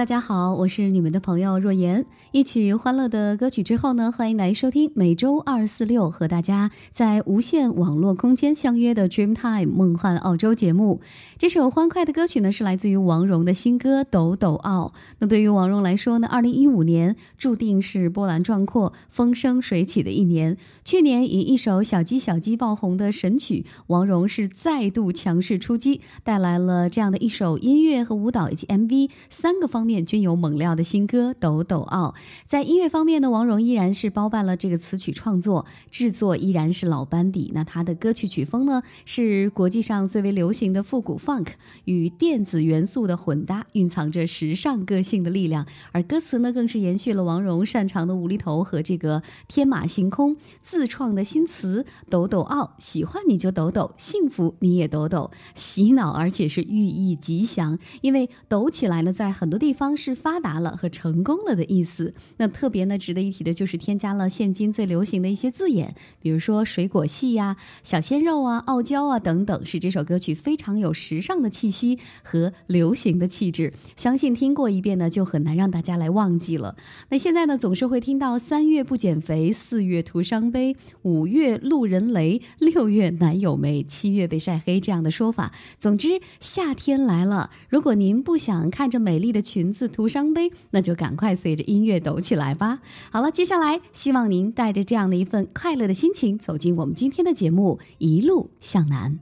大家好，我是你们的朋友若言。一曲欢乐的歌曲之后呢，欢迎来收听每周二、四、六和大家在无线网络空间相约的 Dream Time 梦幻澳洲节目。这首欢快的歌曲呢，是来自于王蓉的新歌《抖抖澳》。那对于王蓉来说呢，二零一五年注定是波澜壮阔、风生水起的一年。去年以一首《小鸡小鸡》爆红的神曲，王蓉是再度强势出击，带来了这样的一首音乐和舞蹈以及 MV 三个。方面均有猛料的新歌《抖抖奥》。在音乐方面呢，王蓉依然是包办了这个词曲创作、制作，依然是老班底。那她的歌曲曲风呢，是国际上最为流行的复古 funk 与电子元素的混搭，蕴藏着时尚个性的力量。而歌词呢，更是延续了王蓉擅长的无厘头和这个天马行空，自创的新词“抖抖奥”，喜欢你就抖抖，幸福你也抖抖，洗脑而且是寓意吉祥。因为抖起来呢，在很多地方方是发达了和成功了的意思。那特别呢，值得一提的就是添加了现今最流行的一些字眼，比如说水果系呀、小鲜肉啊、傲娇啊等等，使这首歌曲非常有时尚的气息和流行的气质。相信听过一遍呢，就很难让大家来忘记了。那现在呢，总是会听到三月不减肥，四月徒伤悲，五月路人雷，六月男友没，七月被晒黑这样的说法。总之，夏天来了，如果您不想看着美丽的裙子徒伤悲，那就赶快随着音乐抖起来吧。好了，接下来希望您带着这样的一份快乐的心情，走进我们今天的节目《一路向南》，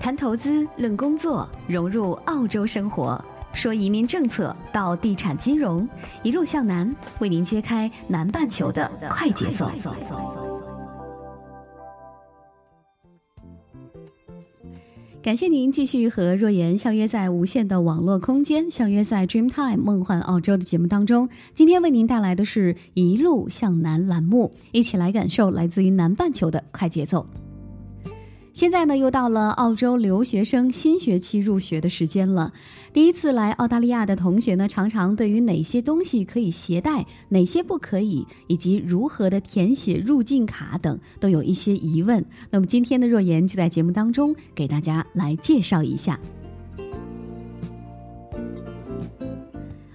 谈投资，论工作，融入澳洲生活。说移民政策到地产金融，一路向南，为您揭开南半球的快节奏。感谢您继续和若言相约在无限的网络空间，相约在 Dreamtime 梦幻澳洲的节目当中。今天为您带来的是一路向南栏目，一起来感受来自于南半球的快节奏。现在呢，又到了澳洲留学生新学期入学的时间了。第一次来澳大利亚的同学呢，常常对于哪些东西可以携带，哪些不可以，以及如何的填写入境卡等，都有一些疑问。那么今天的若言就在节目当中给大家来介绍一下。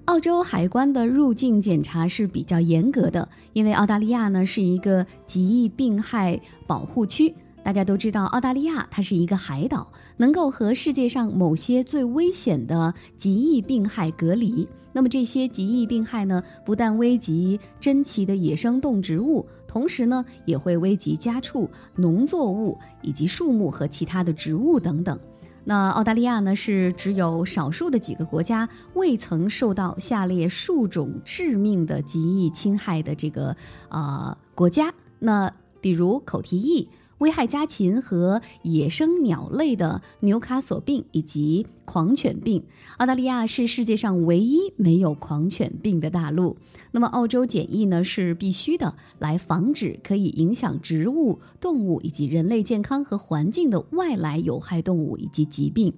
澳洲海关的入境检查是比较严格的，因为澳大利亚呢是一个极易病害保护区。大家都知道，澳大利亚它是一个海岛，能够和世界上某些最危险的极易病害隔离。那么这些极易病害呢，不但危及珍奇的野生动植物，同时呢，也会危及家畜、农作物以及树木和其他的植物等等。那澳大利亚呢，是只有少数的几个国家未曾受到下列数种致命的极易侵害的这个啊国家。那比如口蹄疫。危害家禽和野生鸟类的纽卡索病以及狂犬病，澳大利亚是世界上唯一没有狂犬病的大陆。那么，澳洲检疫呢是必须的，来防止可以影响植物、动物以及人类健康和环境的外来有害动物以及疾病。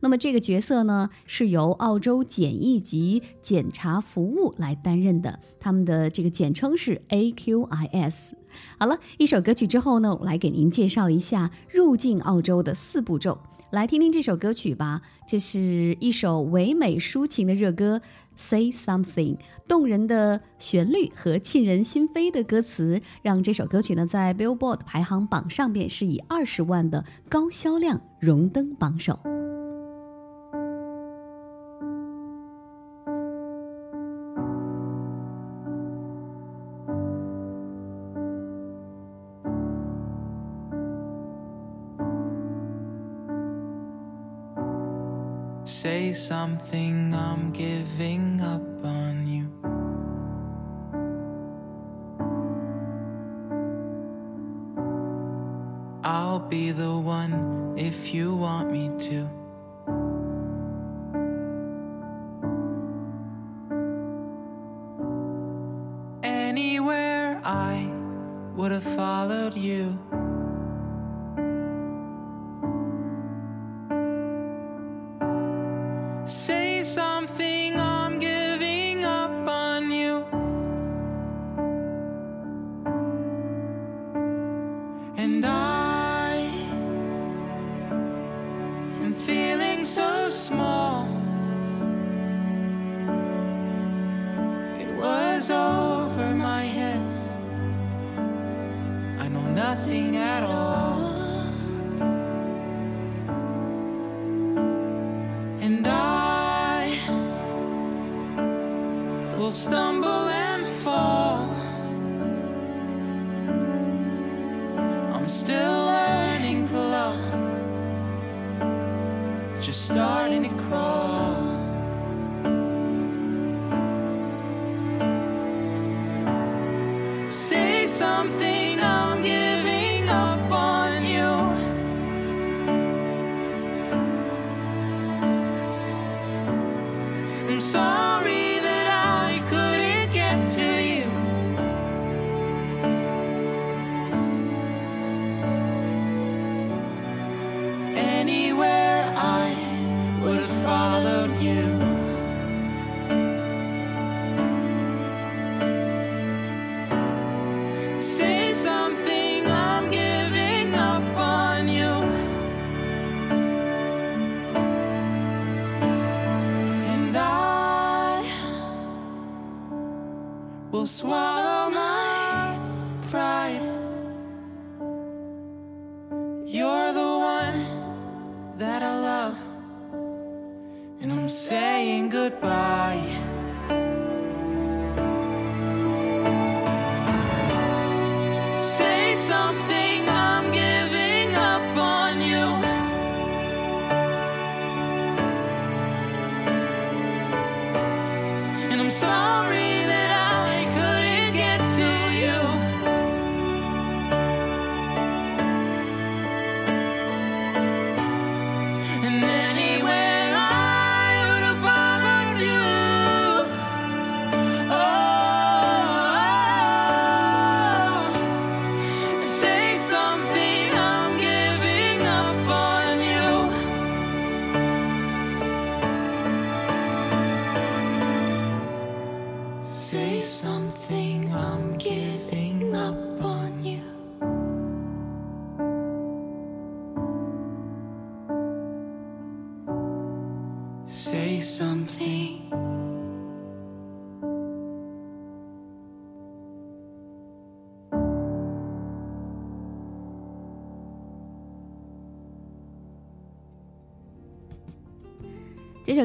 那么，这个角色呢是由澳洲检疫及检查服务来担任的，他们的这个简称是 AQIS。好了一首歌曲之后呢，我来给您介绍一下入境澳洲的四步骤。来听听这首歌曲吧，这是一首唯美抒情的热歌，Say Something，动人的旋律和沁人心扉的歌词，让这首歌曲呢在 Billboard 排行榜上边是以二十万的高销量荣登榜首。Something, I'm giving up on you. I'll be the one if you want me to.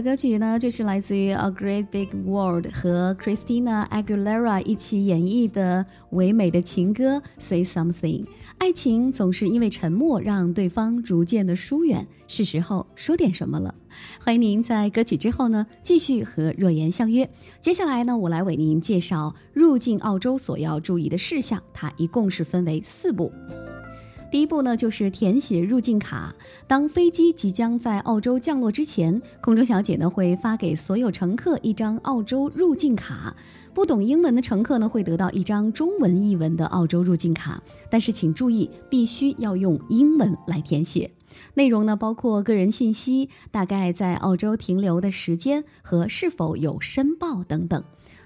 歌曲呢，就是来自于 A Great Big World 和 Christina Aguilera 一起演绎的唯美的情歌《Say Something》。爱情总是因为沉默让对方逐渐的疏远，是时候说点什么了。欢迎您在歌曲之后呢，继续和若言相约。接下来呢，我来为您介绍入境澳洲所要注意的事项，它一共是分为四步。第一步呢，就是填写入境卡。当飞机即将在澳洲降落之前，空中小姐呢会发给所有乘客一张澳洲入境卡。不懂英文的乘客呢会得到一张中文译文的澳洲入境卡，但是请注意，必须要用英文来填写。内容呢包括个人信息、大概在澳洲停留的时间和是否有申报等等。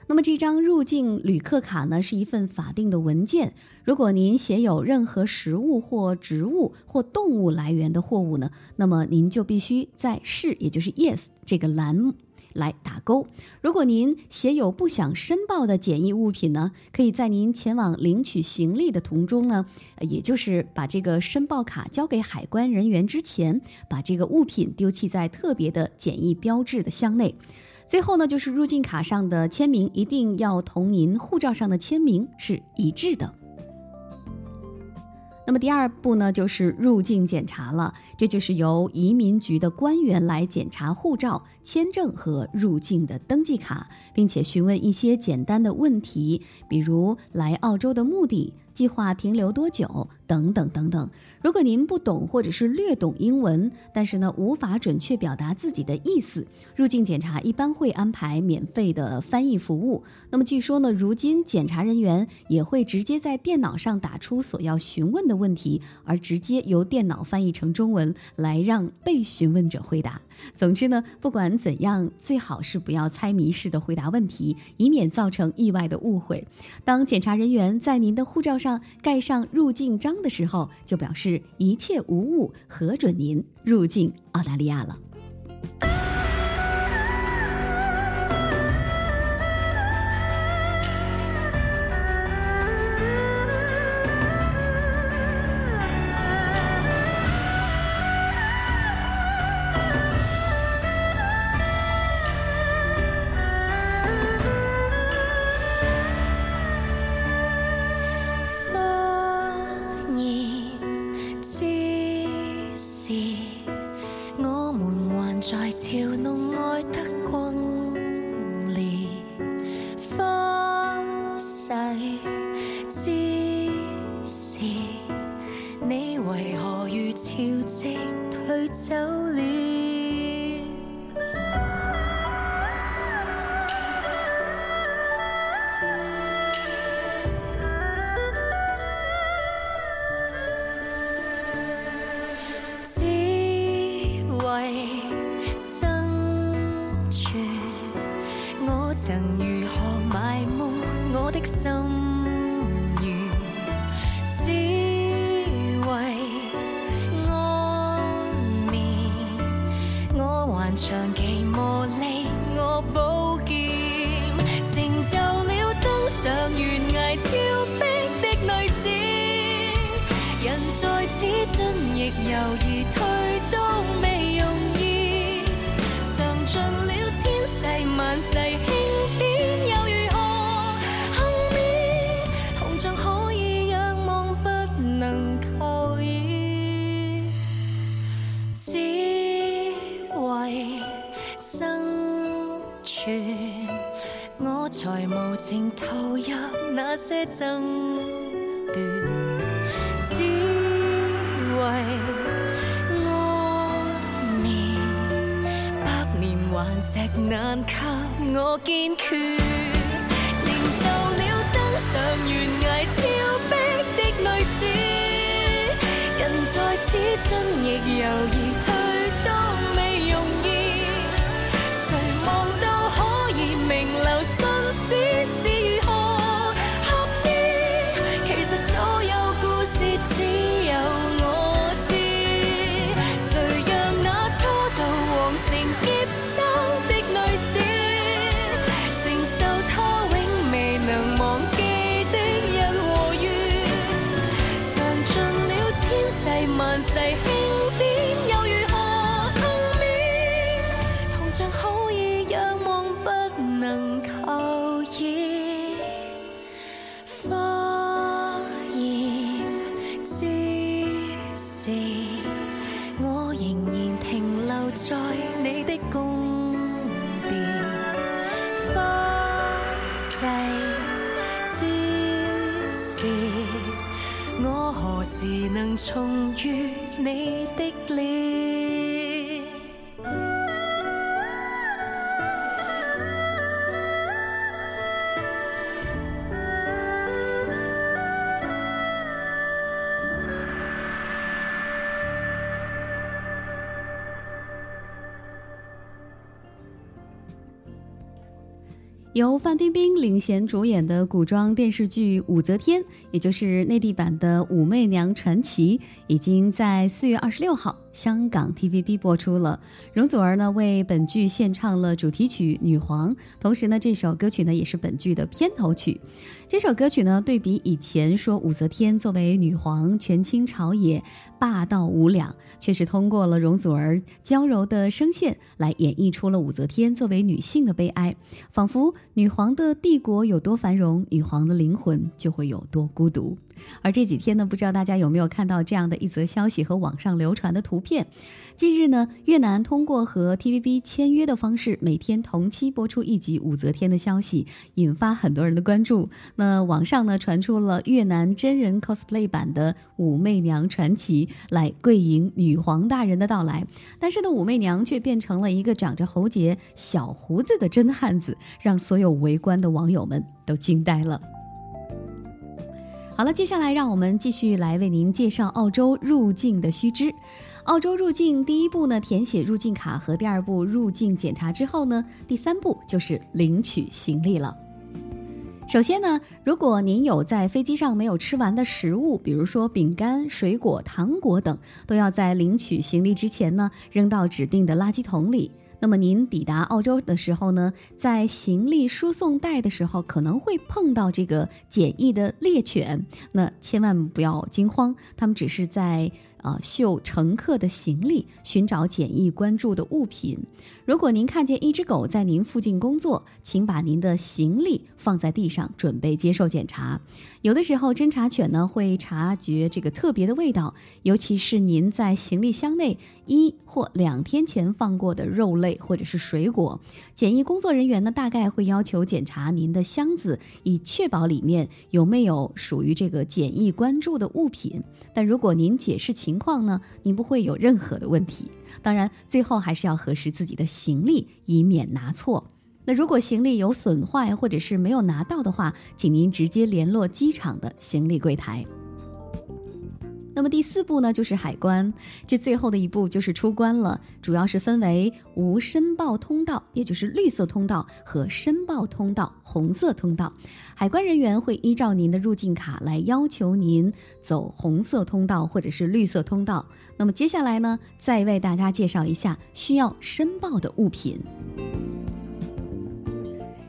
那么这张入境旅客卡呢，是一份法定的文件。如果您写有任何食物或植物或动物来源的货物呢，那么您就必须在是，也就是 yes 这个栏来打勾。如果您写有不想申报的检疫物品呢，可以在您前往领取行李的途中呢，也就是把这个申报卡交给海关人员之前，把这个物品丢弃在特别的检疫标志的箱内。最后呢，就是入境卡上的签名一定要同您护照上的签名是一致的。那么第二步呢，就是入境检查了，这就是由移民局的官员来检查护照、签证和入境的登记卡，并且询问一些简单的问题，比如来澳洲的目的、计划停留多久等等等等。如果您不懂或者是略懂英文，但是呢无法准确表达自己的意思，入境检查一般会安排免费的翻译服务。那么据说呢，如今检查人员也会直接在电脑上打出所要询问的问题，而直接由电脑翻译成中文来让被询问者回答。总之呢，不管怎样，最好是不要猜谜式的回答问题，以免造成意外的误会。当检查人员在您的护照上盖上入境章的时候，就表示一切无误，核准您入境澳大利亚了。曾如何埋没我的心。情投入那些争端，只为安眠。百年顽石难给我坚决，成就了登上悬崖峭壁的女子，人在此进亦犹豫，退领衔主演的古装电视剧《武则天》，也就是内地版的《武媚娘传奇》，已经在四月二十六号香港 TVB 播出了。容祖儿呢为本剧献唱了主题曲《女皇》，同时呢这首歌曲呢也是本剧的片头曲。这首歌曲呢对比以前说武则天作为女皇权倾朝野、霸道无两，却是通过了容祖儿娇柔的声线来演绎出了武则天作为女性的悲哀，仿佛女皇的帝国有多繁荣，女皇的灵魂就会有多孤独。而这几天呢，不知道大家有没有看到这样的一则消息和网上流传的图片？近日呢，越南通过和 TVB 签约的方式，每天同期播出一集武则天的消息，引发很多人的关注。那网上呢传出了越南真人 cosplay 版的武媚娘传奇来跪迎女皇大人的到来，但是呢，武媚娘却变成了一个长着喉结、小胡子的真汉子，让所有围观的网友们都惊呆了。好了，接下来让我们继续来为您介绍澳洲入境的须知。澳洲入境第一步呢，填写入境卡和第二步入境检查之后呢，第三步就是领取行李了。首先呢，如果您有在飞机上没有吃完的食物，比如说饼干、水果、糖果等，都要在领取行李之前呢，扔到指定的垃圾桶里。那么您抵达澳洲的时候呢，在行李输送带的时候可能会碰到这个简易的猎犬，那千万不要惊慌，他们只是在啊嗅乘客的行李，寻找检疫关注的物品。如果您看见一只狗在您附近工作，请把您的行李放在地上，准备接受检查。有的时候，侦查犬呢会察觉这个特别的味道，尤其是您在行李箱内一或两天前放过的肉类或者是水果。检疫工作人员呢大概会要求检查您的箱子，以确保里面有没有属于这个检疫关注的物品。但如果您解释情情况呢，您不会有任何的问题。当然，最后还是要核实自己的行李，以免拿错。那如果行李有损坏或者是没有拿到的话，请您直接联络机场的行李柜台。那么第四步呢，就是海关，这最后的一步就是出关了，主要是分为无申报通道，也就是绿色通道和申报通道，红色通道。海关人员会依照您的入境卡来要求您走红色通道或者是绿色通道。那么接下来呢，再为大家介绍一下需要申报的物品。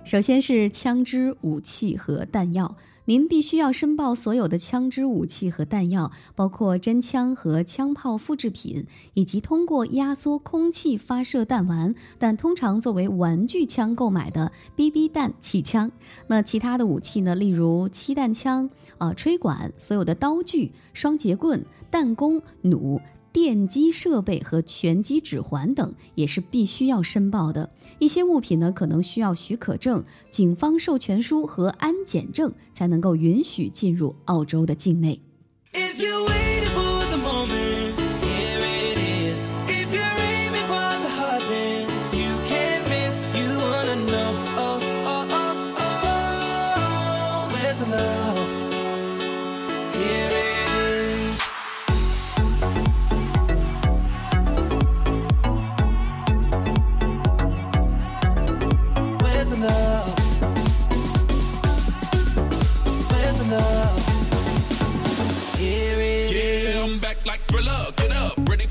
首先是枪支、武器和弹药。您必须要申报所有的枪支、武器和弹药，包括真枪和枪炮复制品，以及通过压缩空气发射弹丸，但通常作为玩具枪购买的 BB 弹气枪。那其他的武器呢？例如气弹枪、啊吹管、所有的刀具、双节棍、弹弓、弩。电机设备和拳击指环等也是必须要申报的。一些物品呢，可能需要许可证、警方授权书和安检证才能够允许进入澳洲的境内。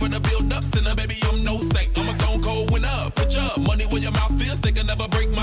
for the build up. send Sinner, uh, baby, I'm no saint. I'm a stone cold winner. Put your money where your mouth is. They can never break my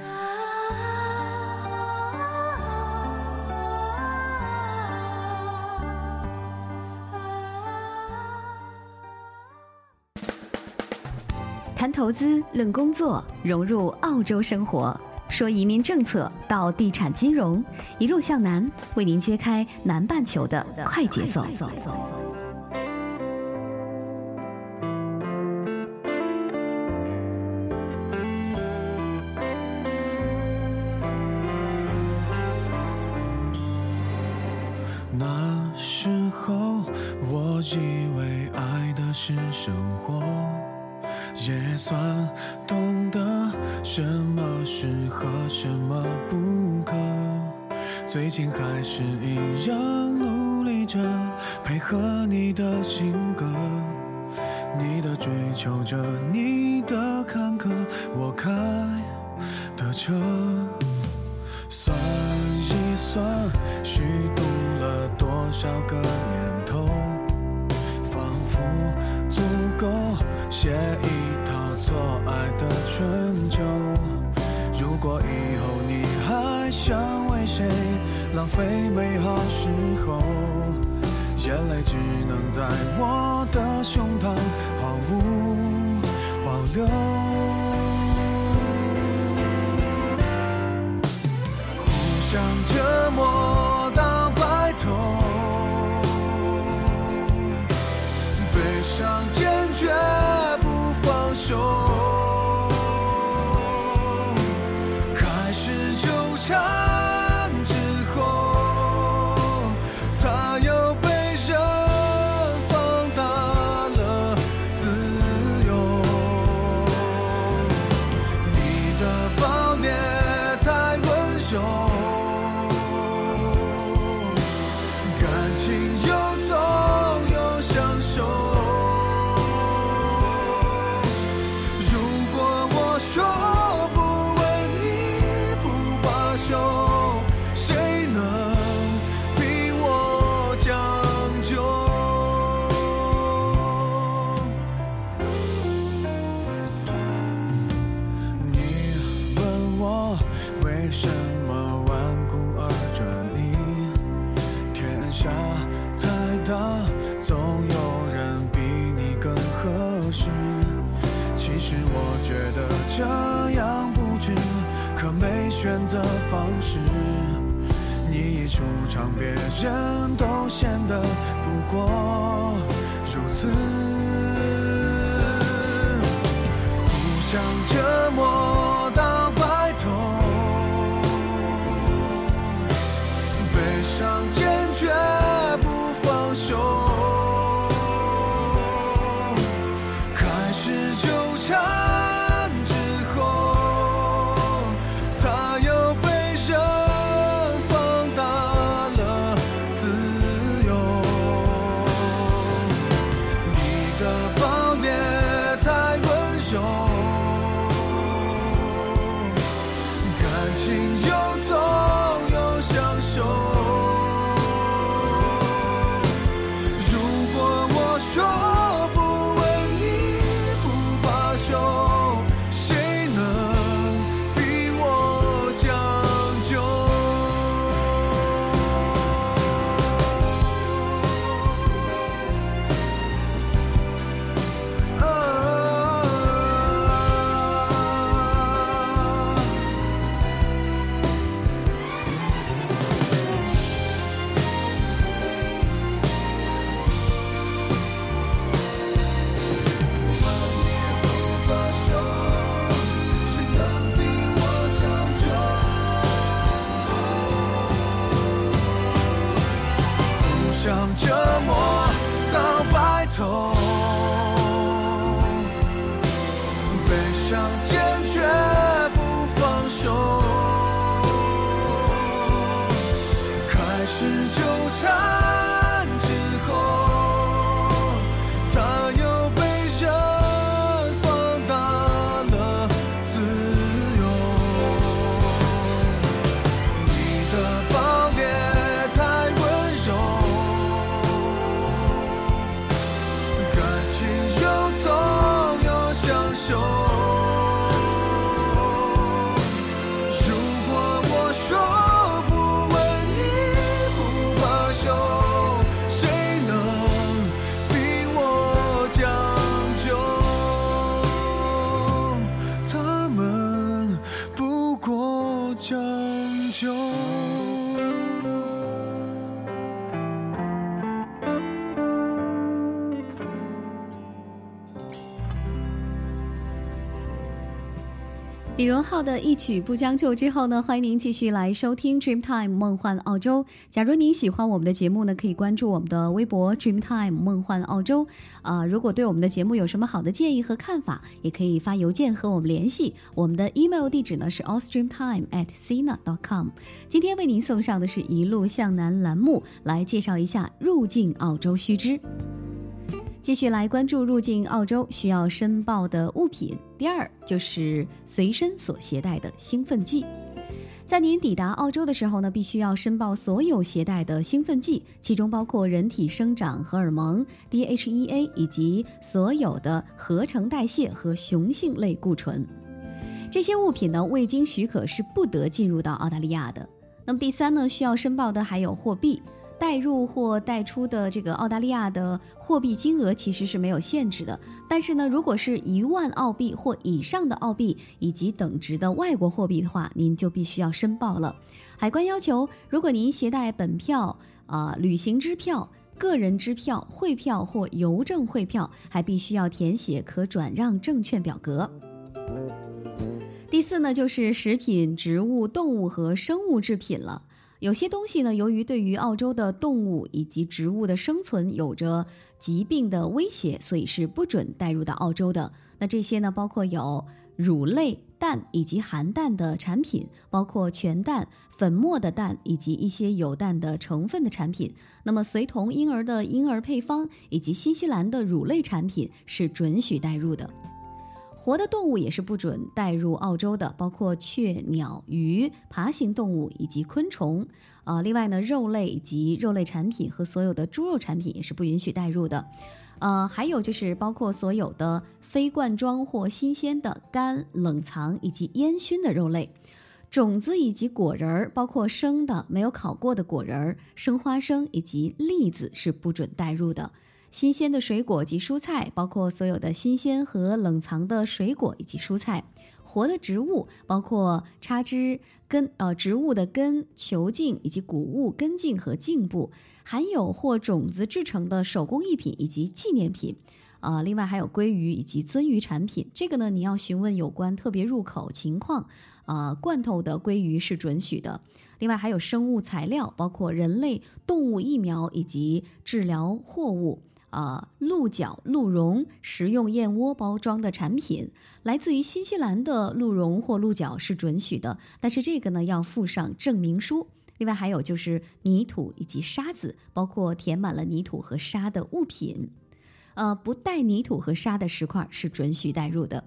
投资，论工作，融入澳洲生活，说移民政策到地产金融，一路向南，为您揭开南半球的快节奏。最近还是一样努力着配合你的性格你的追求者你只能在我的胸膛毫无保留。选择方式。你一出场别人都显得不过如此。互相折磨李荣浩的一曲不将就之后呢，欢迎您继续来收听 Dreamtime 梦幻澳洲。假如您喜欢我们的节目呢，可以关注我们的微博 Dreamtime 梦幻澳洲。啊，如果对我们的节目有什么好的建议和看法，也可以发邮件和我们联系。我们的 email 地址呢是 australiantime at sina dot com。今天为您送上的是一路向南栏目，来介绍一下入境澳洲须知。继续来关注入境澳洲需要申报的物品。第二就是随身所携带的兴奋剂。在您抵达澳洲的时候呢，必须要申报所有携带的兴奋剂，其中包括人体生长荷尔蒙 DHEA 以及所有的合成代谢和雄性类固醇。这些物品呢，未经许可是不得进入到澳大利亚的。那么第三呢，需要申报的还有货币。带入或带出的这个澳大利亚的货币金额其实是没有限制的，但是呢，如果是一万澳币或以上的澳币以及等值的外国货币的话，您就必须要申报了。海关要求，如果您携带本票、啊旅行支票、个人支票、汇票或邮政汇票，还必须要填写可转让证券表格。第四呢，就是食品、植物、动物和生物制品了。有些东西呢，由于对于澳洲的动物以及植物的生存有着疾病的威胁，所以是不准带入到澳洲的。那这些呢，包括有乳类、蛋以及含蛋的产品，包括全蛋、粉末的蛋以及一些有蛋的成分的产品。那么，随同婴儿的婴儿配方以及新西兰的乳类产品是准许带入的。活的动物也是不准带入澳洲的，包括雀鸟、鱼、爬行动物以及昆虫。啊，另外呢，肉类以及肉类产品和所有的猪肉产品也是不允许带入的。呃，还有就是包括所有的非罐装或新鲜的干、冷藏以及烟熏的肉类、种子以及果仁儿，包括生的、没有烤过的果仁儿、生花生以及栗子是不准带入的。新鲜的水果及蔬菜，包括所有的新鲜和冷藏的水果以及蔬菜；活的植物，包括插枝、根呃植物的根、球茎以及谷物根茎和茎部；含有或种子制成的手工艺品以及纪念品。啊，另外还有鲑鱼以及鳟鱼产品。这个呢，你要询问有关特别入口情况。啊，罐头的鲑鱼是准许的。另外还有生物材料，包括人类、动物疫苗以及治疗货物。呃，鹿角、鹿茸食用燕窝包装的产品，来自于新西兰的鹿茸或鹿角是准许的，但是这个呢要附上证明书。另外还有就是泥土以及沙子，包括填满了泥土和沙的物品，呃，不带泥土和沙的石块是准许带入的。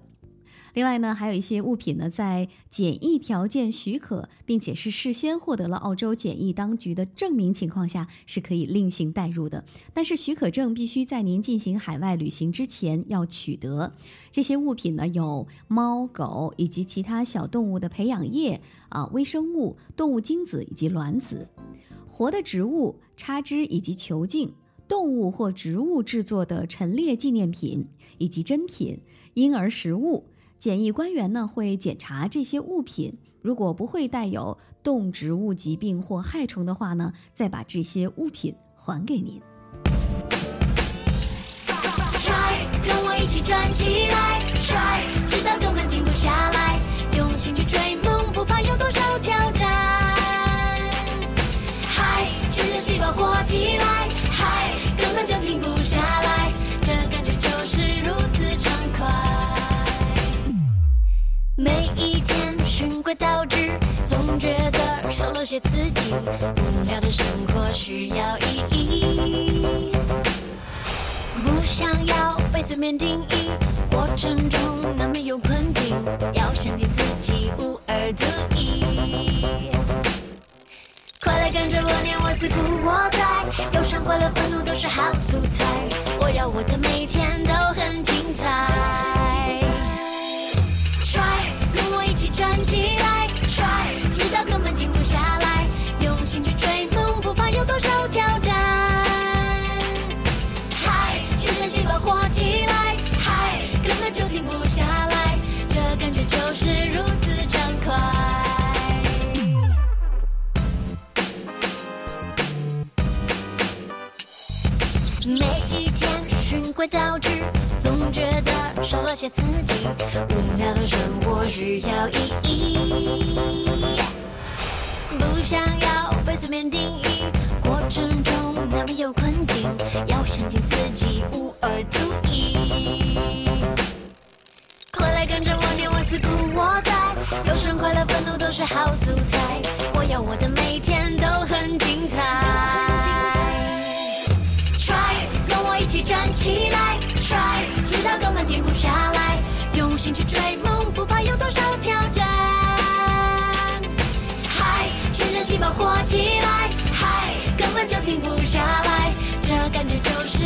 另外呢，还有一些物品呢，在检疫条件许可，并且是事先获得了澳洲检疫当局的证明情况下，是可以另行带入的。但是许可证必须在您进行海外旅行之前要取得。这些物品呢，有猫、狗以及其他小动物的培养液啊、微生物、动物精子以及卵子、活的植物插枝以及球茎、动物或植物制作的陈列纪念品以及珍品、婴儿食物。检疫官员呢会检查这些物品，如果不会带有动植物疾病或害虫的话呢，再把这些物品还给您。Try，跟我一起转起来，Try，直到根本静不下来，用心去追梦，不怕有多少挑战。嗨，趁着细胞活起来，嗨，根本就停不下些刺激，无聊的生活需要意义。不想要被随便定义，过程中难免有困境，要相信自己无二独一。快来跟着我念我思故我在，忧伤、快乐、愤怒都是好素材。我要我的每天都很精彩。Try，跟我一起转起来，Try，直到根本停不下来，不怕有多少挑战。嗨，全身细胞活起来，嗨，根本就停不下来，这感觉就是如此畅快。每一天循规蹈矩，总觉得少了些刺激，无聊的生活需要意义。不想要被随便定义，过程中难免有困境，要相信自己无二独一。快来跟着我念我思苦我在，忧伤、快乐、愤怒都是好素材。我要我的每天都很精彩。Try，跟我一起转起来，Try，直到根本停不下来，用心去追梦，不怕有多少挑战。嗨，全身细胞活起来，就停不下来，这感觉就是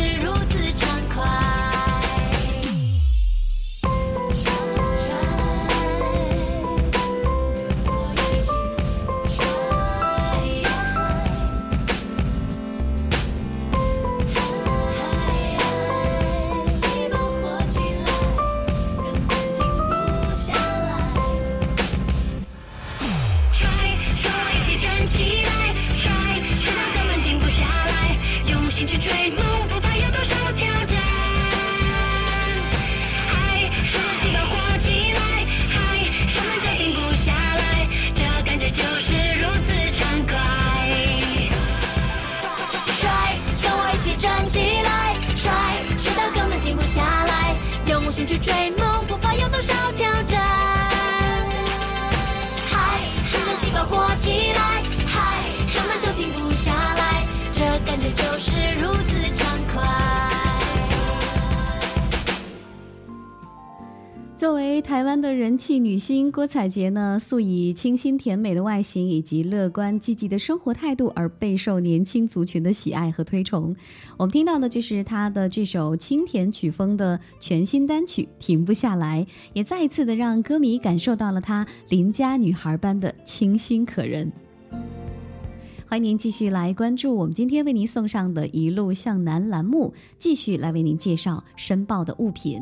用台湾的人气女星郭采洁呢，素以清新甜美的外形以及乐观积极的生活态度而备受年轻族群的喜爱和推崇。我们听到的就是她的这首清甜曲风的全新单曲《停不下来》，也再一次的让歌迷感受到了她邻家女孩般的清新可人。欢迎您继续来关注我们今天为您送上的一路向南栏目，继续来为您介绍申报的物品。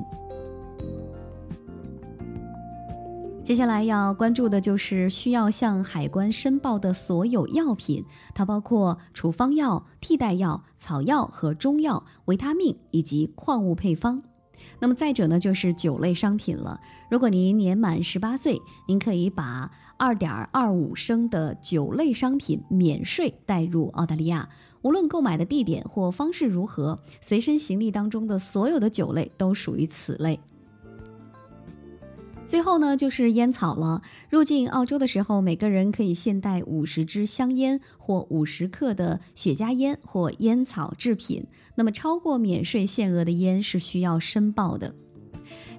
接下来要关注的就是需要向海关申报的所有药品，它包括处方药、替代药、草药和中药、维他命以及矿物配方。那么再者呢，就是酒类商品了。如果您年满十八岁，您可以把二点二五升的酒类商品免税带入澳大利亚。无论购买的地点或方式如何，随身行李当中的所有的酒类都属于此类。最后呢，就是烟草了。入境澳洲的时候，每个人可以限带五十支香烟或五十克的雪茄烟或烟草制品。那么，超过免税限额的烟是需要申报的。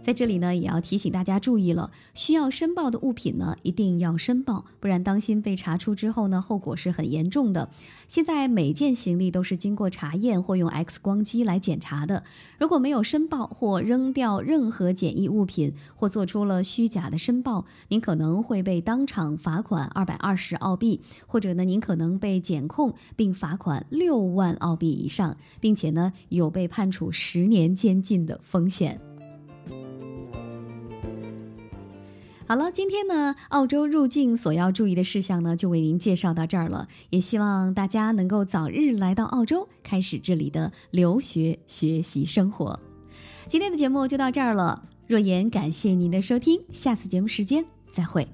在这里呢，也要提醒大家注意了，需要申报的物品呢，一定要申报，不然当心被查出之后呢，后果是很严重的。现在每件行李都是经过查验或用 X 光机来检查的，如果没有申报或扔掉任何检疫物品，或做出了虚假的申报，您可能会被当场罚款二百二十澳币，或者呢，您可能被检控并罚款六万澳币以上，并且呢，有被判处十年监禁的风险。好了，今天呢，澳洲入境所要注意的事项呢，就为您介绍到这儿了。也希望大家能够早日来到澳洲，开始这里的留学、学习生活。今天的节目就到这儿了，若言感谢您的收听，下次节目时间再会。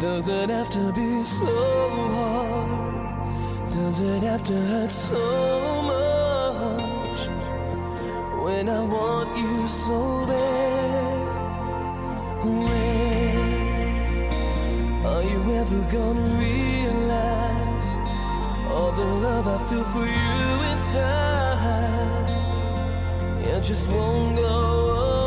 Does it have to hurt so? When I want you so bad, when are you ever gonna realize all the love I feel for you inside? It just won't go